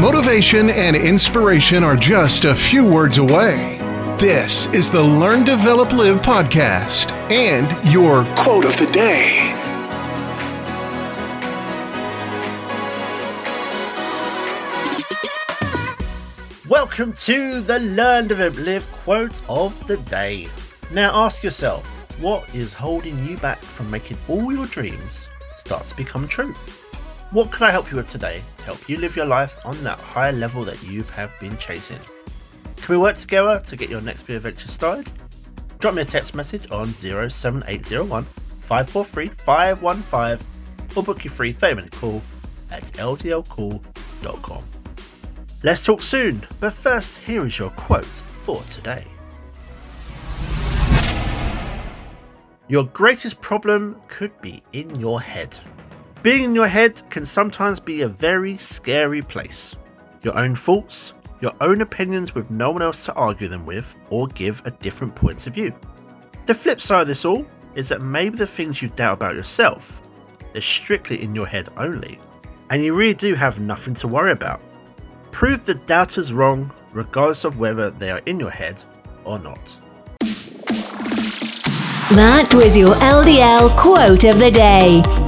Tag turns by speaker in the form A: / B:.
A: Motivation and inspiration are just a few words away. This is the Learn, Develop, Live podcast and your quote of the day.
B: Welcome to the Learn, Develop, Live quote of the day. Now ask yourself, what is holding you back from making all your dreams start to become true? What can I help you with today to help you live your life on that higher level that you have been chasing? Can we work together to get your next big adventure started? Drop me a text message on 07801 543 515 or book your free 30 minute call at ldlcall.com. Let's talk soon, but first, here is your quote for today. Your greatest problem could be in your head. Being in your head can sometimes be a very scary place. Your own thoughts, your own opinions with no one else to argue them with or give a different point of view. The flip side of this all is that maybe the things you doubt about yourself are strictly in your head only, and you really do have nothing to worry about. Prove the doubters wrong, regardless of whether they are in your head or not.
C: That was your LDL quote of the day.